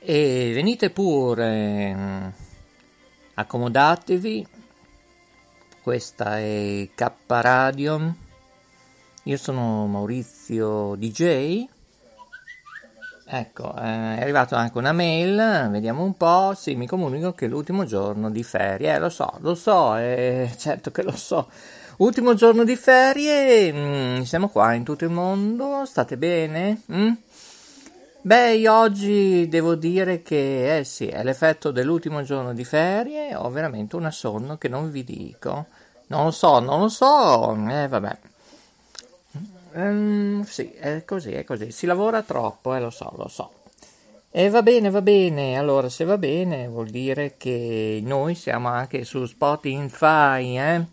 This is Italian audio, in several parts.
E venite pure, mm, accomodatevi, questa è K Radio, io sono Maurizio DJ, ecco, eh, è arrivato anche una mail, vediamo un po', sì, mi comunicano che è l'ultimo giorno di ferie, eh, lo so, lo so, eh, certo che lo so, ultimo giorno di ferie, mm, siamo qua in tutto il mondo, state bene? Mm? Beh, io oggi devo dire che, eh sì, è l'effetto dell'ultimo giorno di ferie, ho veramente una sonno che non vi dico. Non lo so, non lo so, eh vabbè. Um, sì, è così, è così. Si lavora troppo, eh, lo so, lo so. E va bene, va bene. Allora, se va bene, vuol dire che noi siamo anche su Spotify, eh?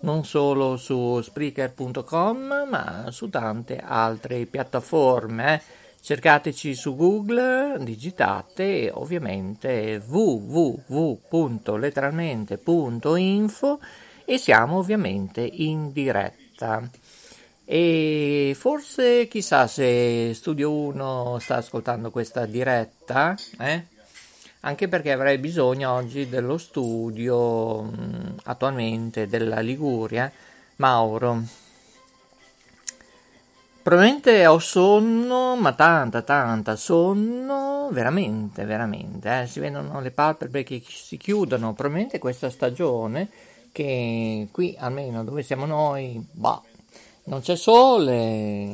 Non solo su Spreaker.com, ma su tante altre piattaforme, eh? Cercateci su Google, digitate ovviamente www.letteralmente.info e siamo ovviamente in diretta. E forse chissà se Studio 1 sta ascoltando questa diretta, eh? anche perché avrei bisogno oggi dello studio mh, attualmente della Liguria, Mauro. Probabilmente ho sonno, ma tanta, tanta sonno, veramente, veramente. Eh? Si vedono le palpebre che si chiudono. Probabilmente questa stagione, che qui almeno dove siamo noi, bah, non c'è sole,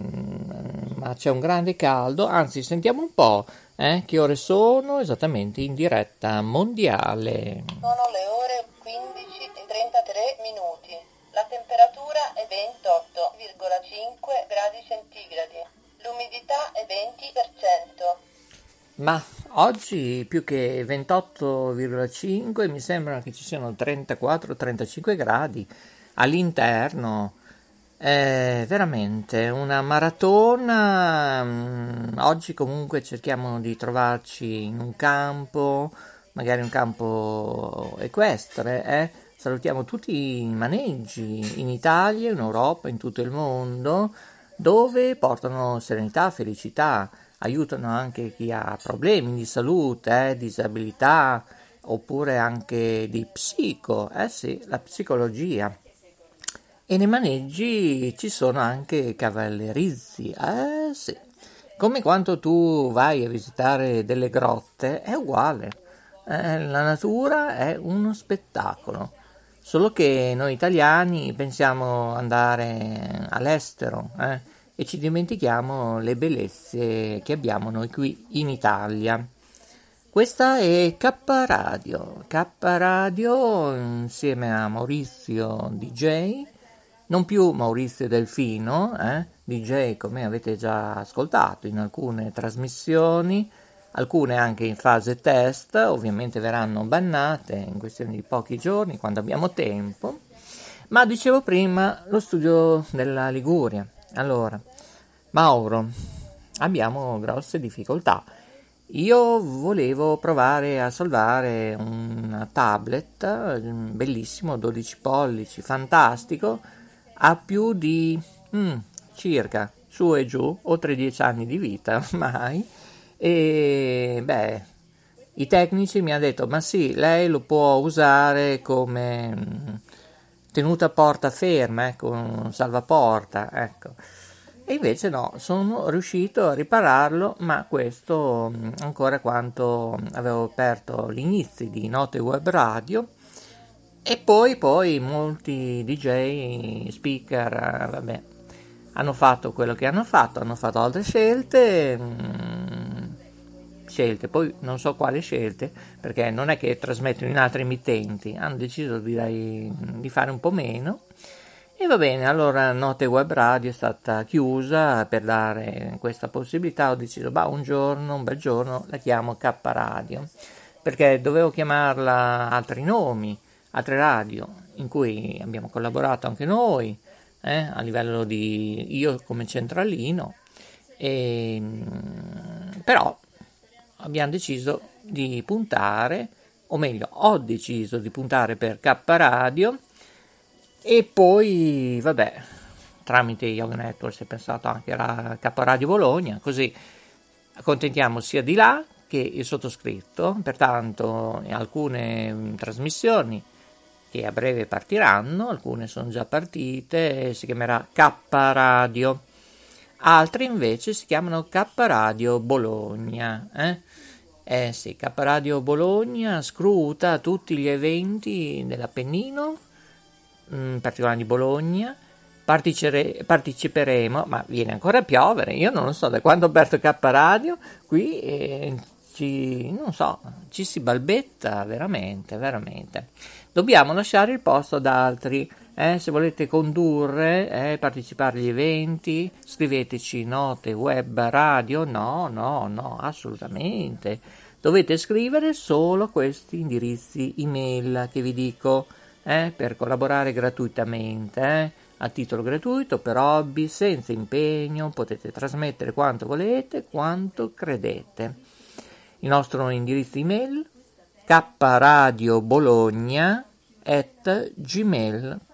ma c'è un grande caldo. Anzi, sentiamo un po' eh, che ore sono esattamente in diretta mondiale. Sono le ore 15 e 33 minuti. La temperatura è 28,5 gradi centigradi. L'umidità è 20%. Ma oggi più che 28,5 mi sembra che ci siano 34-35 gradi all'interno. È veramente una maratona. mm, Oggi comunque cerchiamo di trovarci in un campo, magari un campo equestre, eh? Salutiamo tutti i maneggi in Italia, in Europa, in tutto il mondo, dove portano serenità, felicità, aiutano anche chi ha problemi di salute, eh, disabilità, oppure anche di psico, eh sì, la psicologia. E nei maneggi ci sono anche cavallerizzi, eh sì. Come quando tu vai a visitare delle grotte, è uguale. Eh, la natura è uno spettacolo. Solo che noi italiani pensiamo andare all'estero, eh, e ci dimentichiamo le bellezze che abbiamo noi qui in Italia. Questa è K Radio, K Radio insieme a Maurizio DJ, non più Maurizio Delfino, eh, DJ come avete già ascoltato in alcune trasmissioni, alcune anche in fase test, ovviamente verranno bannate in questione di pochi giorni quando abbiamo tempo. Ma dicevo prima lo studio della Liguria. Allora, Mauro, abbiamo grosse difficoltà. Io volevo provare a salvare un tablet eh, bellissimo, 12 pollici, fantastico, ha più di mm, circa su e giù, oltre 10 anni di vita ormai. E beh, i tecnici mi hanno detto: Ma sì, lei lo può usare come mm, tenuta porta ferma, ecco, un salvaporta, ecco. E invece no, sono riuscito a ripararlo, ma questo mh, ancora quanto avevo aperto all'inizio di Note Web Radio. E poi, poi molti DJ, speaker, eh, vabbè, hanno fatto quello che hanno fatto, hanno fatto altre scelte, mh, scelte, poi non so quali scelte, perché non è che trasmettono in altri emittenti, hanno deciso di, di fare un po' meno. E va bene, allora Note Web Radio è stata chiusa per dare questa possibilità. Ho deciso, bah, un giorno, un bel giorno, la chiamo K Radio perché dovevo chiamarla altri nomi, altre radio in cui abbiamo collaborato anche noi, eh, a livello di io come centralino, e, mm, però abbiamo deciso di puntare, o meglio, ho deciso di puntare per K Radio e poi, vabbè, tramite Yoga Network si è pensato anche alla K Radio Bologna, così accontentiamo sia di là che il sottoscritto, pertanto in alcune mm, trasmissioni che a breve partiranno, alcune sono già partite, si chiamerà K Radio, altre invece si chiamano K Radio Bologna. Eh? Eh sì, K Radio Bologna scruta tutti gli eventi dell'Appennino, mm, in particolare di Bologna, Particere, parteciperemo, ma viene ancora a piovere, io non lo so, da quando ho aperto K Radio, qui eh, ci, non so, ci si balbetta veramente, veramente. Dobbiamo lasciare il posto ad altri, eh, se volete condurre, eh, partecipare agli eventi, scriveteci note web radio, no, no, no, assolutamente. Dovete scrivere solo questi indirizzi email che vi dico eh, per collaborare gratuitamente. Eh a titolo gratuito per hobby, senza impegno, potete trasmettere quanto volete, quanto credete. Il nostro indirizzo email kradiobologna at gmail.com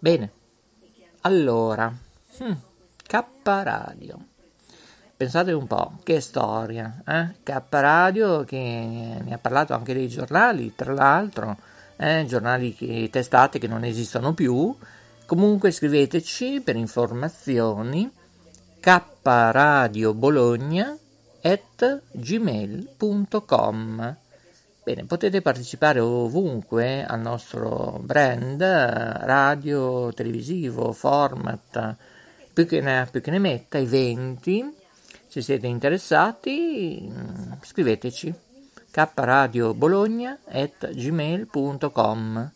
Bene, allora, hmm, K Radio. Pensate un po', che storia, eh? K Radio che ne ha parlato anche dei giornali, tra l'altro, eh, giornali e testate che non esistono più. Comunque scriveteci per informazioni kradiobologna at gmail.com Bene, potete partecipare ovunque al nostro brand radio, televisivo, format, più che ne, più che ne metta, eventi. Se siete interessati, mm, scriveteci. kradiobologna.gmail.com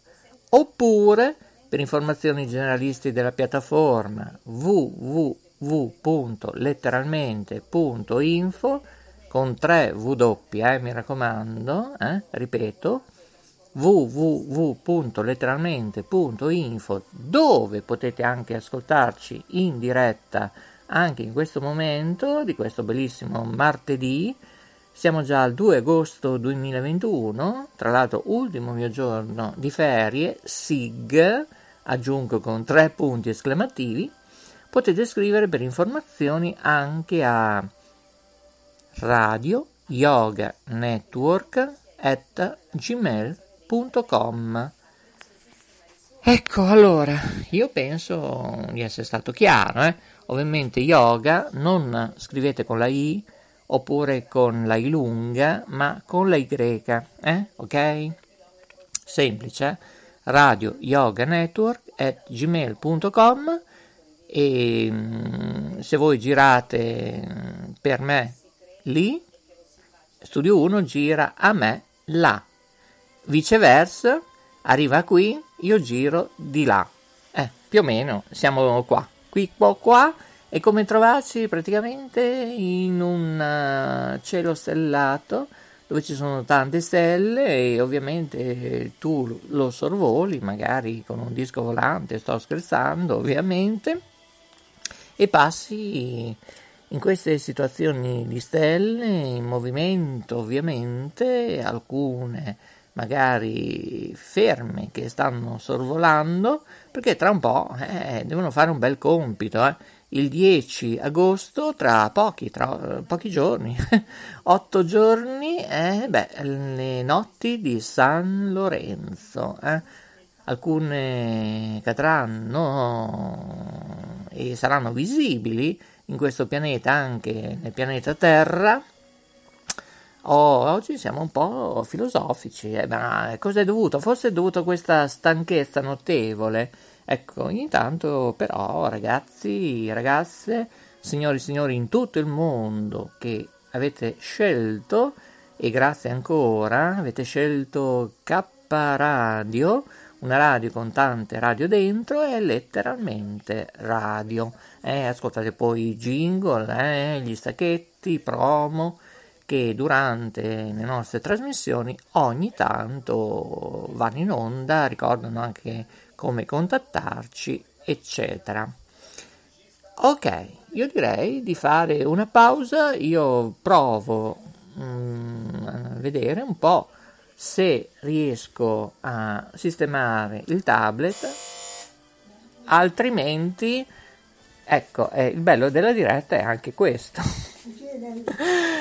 oppure per informazioni generalisti della piattaforma www.letteralmente.info con 3 W, eh, mi raccomando, eh, ripeto, www.letteralmente.info dove potete anche ascoltarci in diretta anche in questo momento di questo bellissimo martedì siamo già al 2 agosto 2021, tra l'altro ultimo mio giorno di ferie, SIG, aggiungo con tre punti esclamativi, potete scrivere per informazioni anche a radio yoga network at gmail.com Ecco, allora, io penso di essere stato chiaro, eh? Ovviamente yoga non scrivete con la i, oppure con la I lunga, ma con la Y, eh? ok? Semplice, radio yoga network at gmail.com e mm, se voi girate mm, per me lì, Studio 1 gira a me là. Viceversa, arriva qui, io giro di là. Eh, più o meno siamo qua. Qui, qua, qua. È come trovarsi praticamente? In un uh, cielo stellato dove ci sono tante stelle e ovviamente tu lo sorvoli, magari con un disco volante, sto scherzando ovviamente, e passi in queste situazioni di stelle in movimento ovviamente, alcune magari ferme che stanno sorvolando, perché tra un po' eh, devono fare un bel compito. Eh il 10 agosto, tra pochi, tra uh, pochi giorni, otto giorni, eh, beh, le notti di San Lorenzo. Eh. Alcune cadranno e saranno visibili in questo pianeta, anche nel pianeta Terra. Oh, oggi siamo un po' filosofici, eh, ma cosa è dovuto? Forse è dovuto a questa stanchezza notevole Ecco, ogni tanto però ragazzi, ragazze, signori e signori in tutto il mondo che avete scelto e grazie ancora avete scelto K Radio, una radio con tante radio dentro e letteralmente radio. Eh, ascoltate poi i jingle, eh, gli stacchetti, promo che durante le nostre trasmissioni ogni tanto vanno in onda, ricordano anche come contattarci, eccetera. Ok, io direi di fare una pausa, io provo mm, a vedere un po' se riesco a sistemare il tablet, altrimenti Ecco, eh, il bello della diretta è anche questo.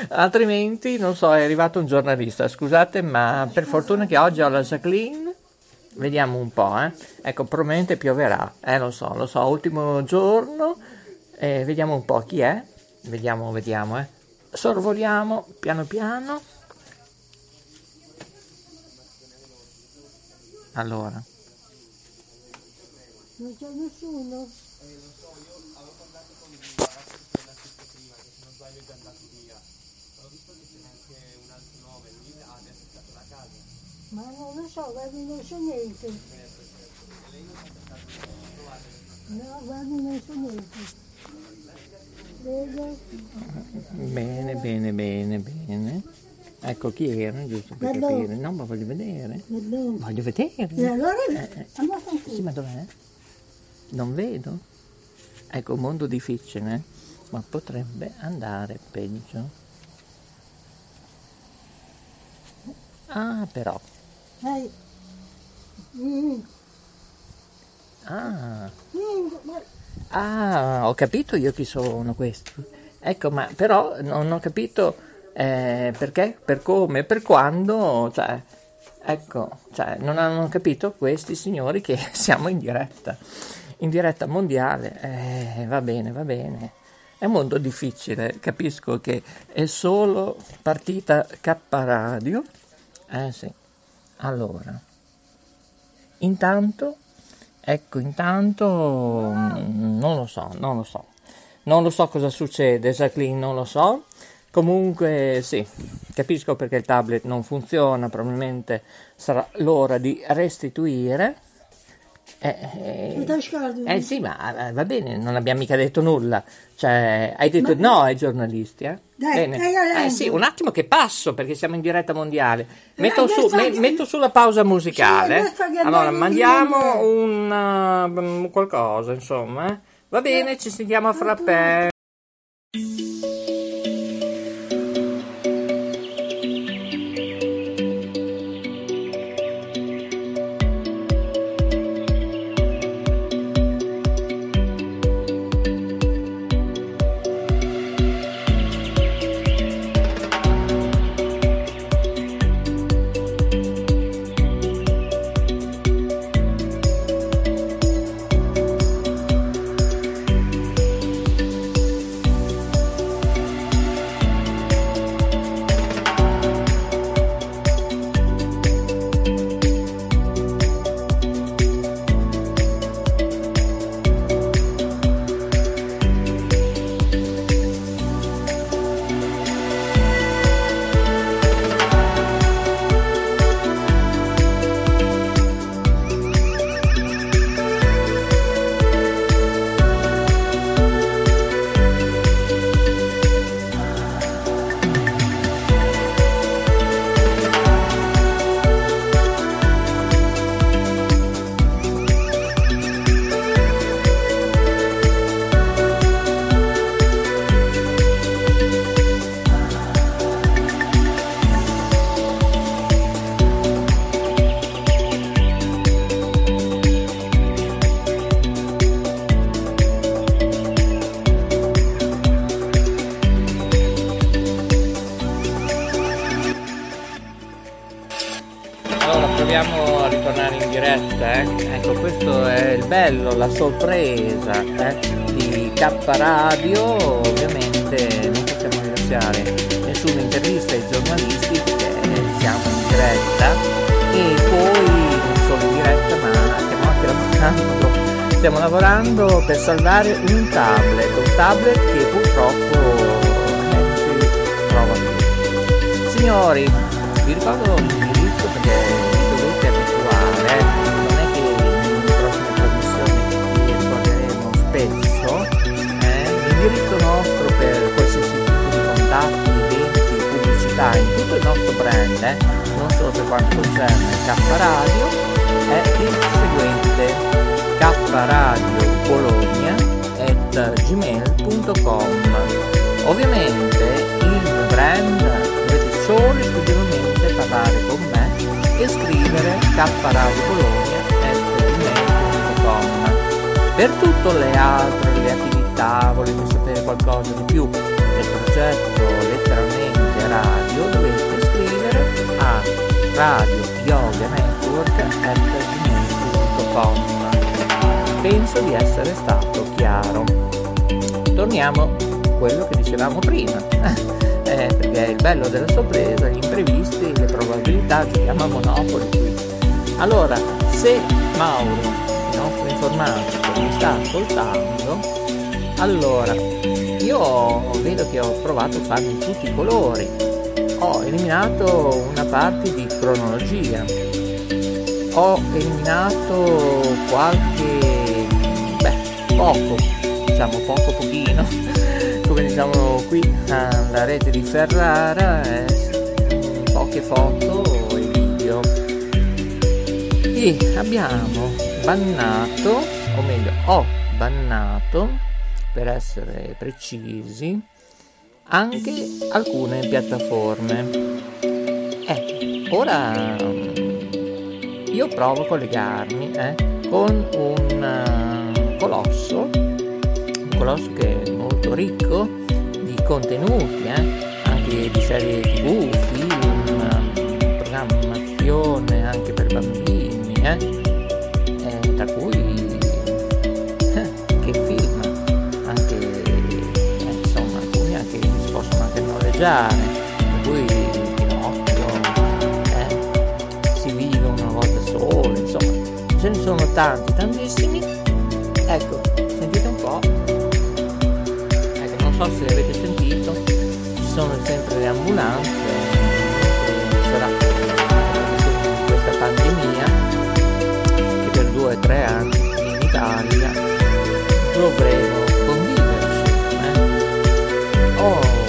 Altrimenti, non so, è arrivato un giornalista, scusate, ma per fortuna che oggi ho la Jacqueline. Vediamo un po', eh. Ecco, probabilmente pioverà, eh, lo so, lo so, ultimo giorno. Eh, vediamo un po' chi è. Vediamo, vediamo, eh. Sorvoliamo piano piano. Allora. Non c'è nessuno? Ma non lo so, guardi, non so niente. No, guardi, non so niente. Vedo. Bene, bene, bene, bene. Ecco chi era, giusto per dove? capire. No, ma voglio vedere. Dove? Voglio vedere. E allora Eh, eh. Sì, ma dov'è? Non vedo. Ecco, un mondo difficile, eh? ma potrebbe andare peggio. Ah, però. Dai. Mm, Ah, mm, ah, ho capito io chi sono questi. Ecco, ma però non ho capito eh, perché, per come, per quando, cioè, ecco, cioè, non hanno capito questi signori che siamo in diretta, in diretta mondiale. Eh, va bene, va bene. È un mondo difficile, capisco che è solo partita K radio. Eh sì. Allora, intanto, ecco, intanto mm, non lo so, non lo so. Non lo so cosa succede, Jacqueline, non lo so. Comunque sì, capisco perché il tablet non funziona, probabilmente sarà l'ora di restituire. Eh, eh, eh sì, ma eh, va bene, non abbiamo mica detto nulla. Cioè, hai detto no ai giornalisti, eh? Dai, Bene. dai, Eh sì, un attimo che passo perché siamo in diretta mondiale. Eh, Metto, su, me- metto sulla pausa musicale. Sì, allora, mandiamo un uh, qualcosa, insomma. Va bene, ci sentiamo a frappè. Sorpresa eh? di K Radio. Ovviamente non possiamo ringraziare nessuna intervista ai giornalisti perché siamo in diretta e poi non solo in diretta ma stiamo anche lavorando, stiamo lavorando per salvare un tablet, un tablet che purtroppo non si trova più. Signori, vi ricordo l'indirizzo perché tutto il nostro brand, eh, non solo per quanto concerne K Radio, è il seguente. Kradiobologna at gmail.com ovviamente il brand dovete solo esclusivamente parlare con me e scrivere kradiobologna at gmail.com per tutte le altre le attività volete sapere qualcosa di più del progetto radio yoga network.gmail.com Penso di essere stato chiaro. Torniamo a quello che dicevamo prima. eh, perché il bello della sorpresa, gli imprevisti, le probabilità, giochiamo a Monopoli. Allora, se Mauro, il nostro informatico, mi sta ascoltando, allora io vedo che ho provato a farne tutti i colori. Ho eliminato una parte di cronologia. Ho eliminato qualche beh, poco, diciamo poco pochino come diciamo qui alla rete di Ferrara eh, poche foto e video e abbiamo bannato o meglio ho bannato per essere precisi anche alcune piattaforme eh, ora io provo a collegarmi eh, con un uh, colosso un colosso che è molto ricco di contenuti, eh? anche di serie tv, film, programmazione noleggiare, tra cui Pinocchio, eh, si vive una volta sola, insomma ce ne sono tanti, tantissimi. Ecco, sentite un po' so se avete sentito, ci sono sempre le ambulanze, sarà questa pandemia che per due o tre anni in Italia dovremo conviverci. Eh? Oh,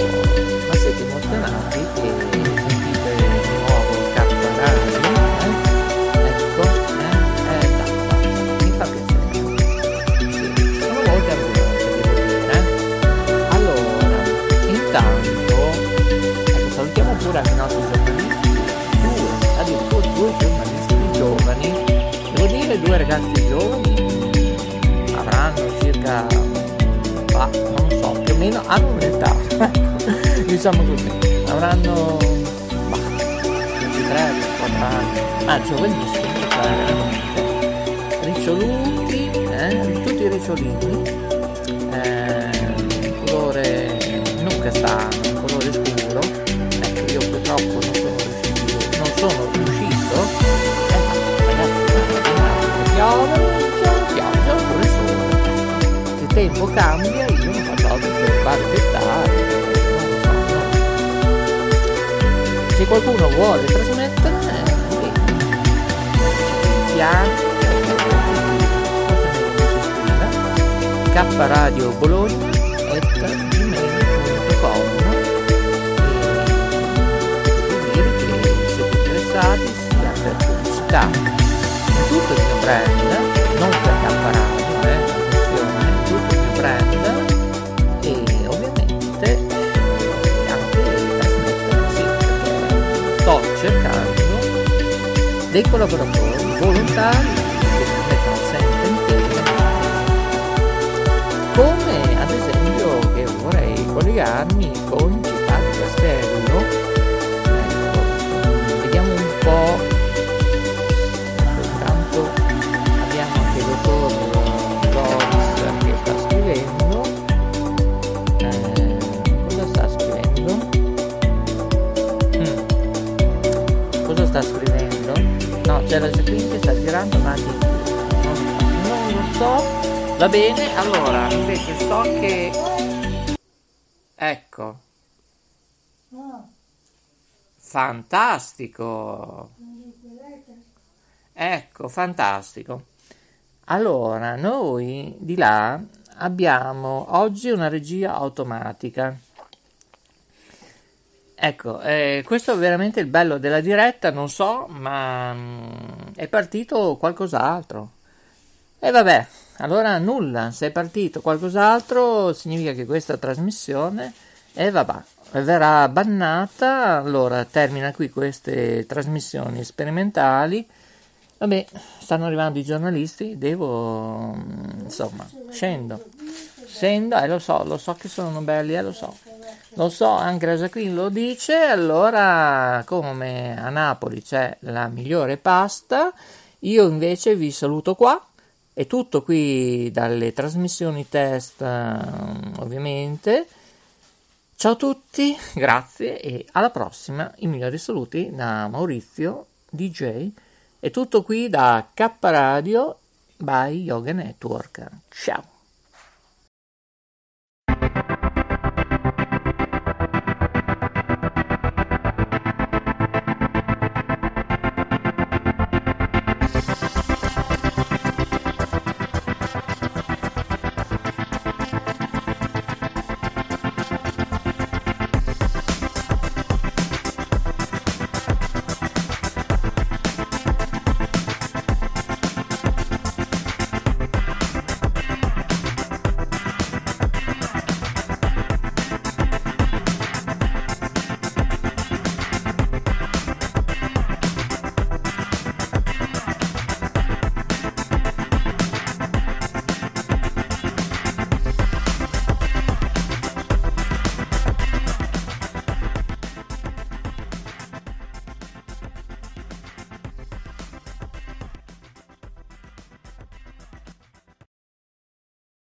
due ragazzi giovani, avranno circa, bah, non so, più o meno hanno un'età, diciamo così, avranno, bah, 23, 24 anni, ma giovanissimi, cioè riccioluti, eh, tutti ricciolini, eh, colore non castano, piove, piove, piove, oppure sole. Il tempo cambia, io non faccio altro che lo so. Se qualcuno vuole trasmettere, eh, bene. Piano, kradio bologna at gmail.com e dire che siete interessati sia per pubblicità brand non per K-Radio eh, attenzione tutto mio brand e ovviamente anche trasmettere sì perché sto cercando dei collaboratori volontari che si mettono sempre in piedi come ad esempio che vorrei collegarmi con Città di Castello no c'è la Jacqueline che sta girando ma non, lo so Va bene, allora, invece so che... Ecco, fantastico! Ecco, fantastico. Allora, noi di là abbiamo oggi una regia automatica. Ecco, eh, questo è veramente il bello della diretta, non so, ma mm, è partito qualcos'altro. E vabbè, allora nulla, se è partito qualcos'altro significa che questa trasmissione e vabbè, verrà bannata, allora termina qui queste trasmissioni sperimentali. Vabbè, stanno arrivando i giornalisti, devo mm, insomma, scendo. Senda, eh, lo so, lo so che sono belli, eh, lo so. Lo so, anche la Jacqueline lo dice, allora come a Napoli c'è la migliore pasta, io invece vi saluto qua. È tutto qui dalle trasmissioni test, ovviamente. Ciao a tutti, grazie e alla prossima. I migliori saluti da Maurizio DJ. È tutto qui da K Radio by Yoga Network. Ciao.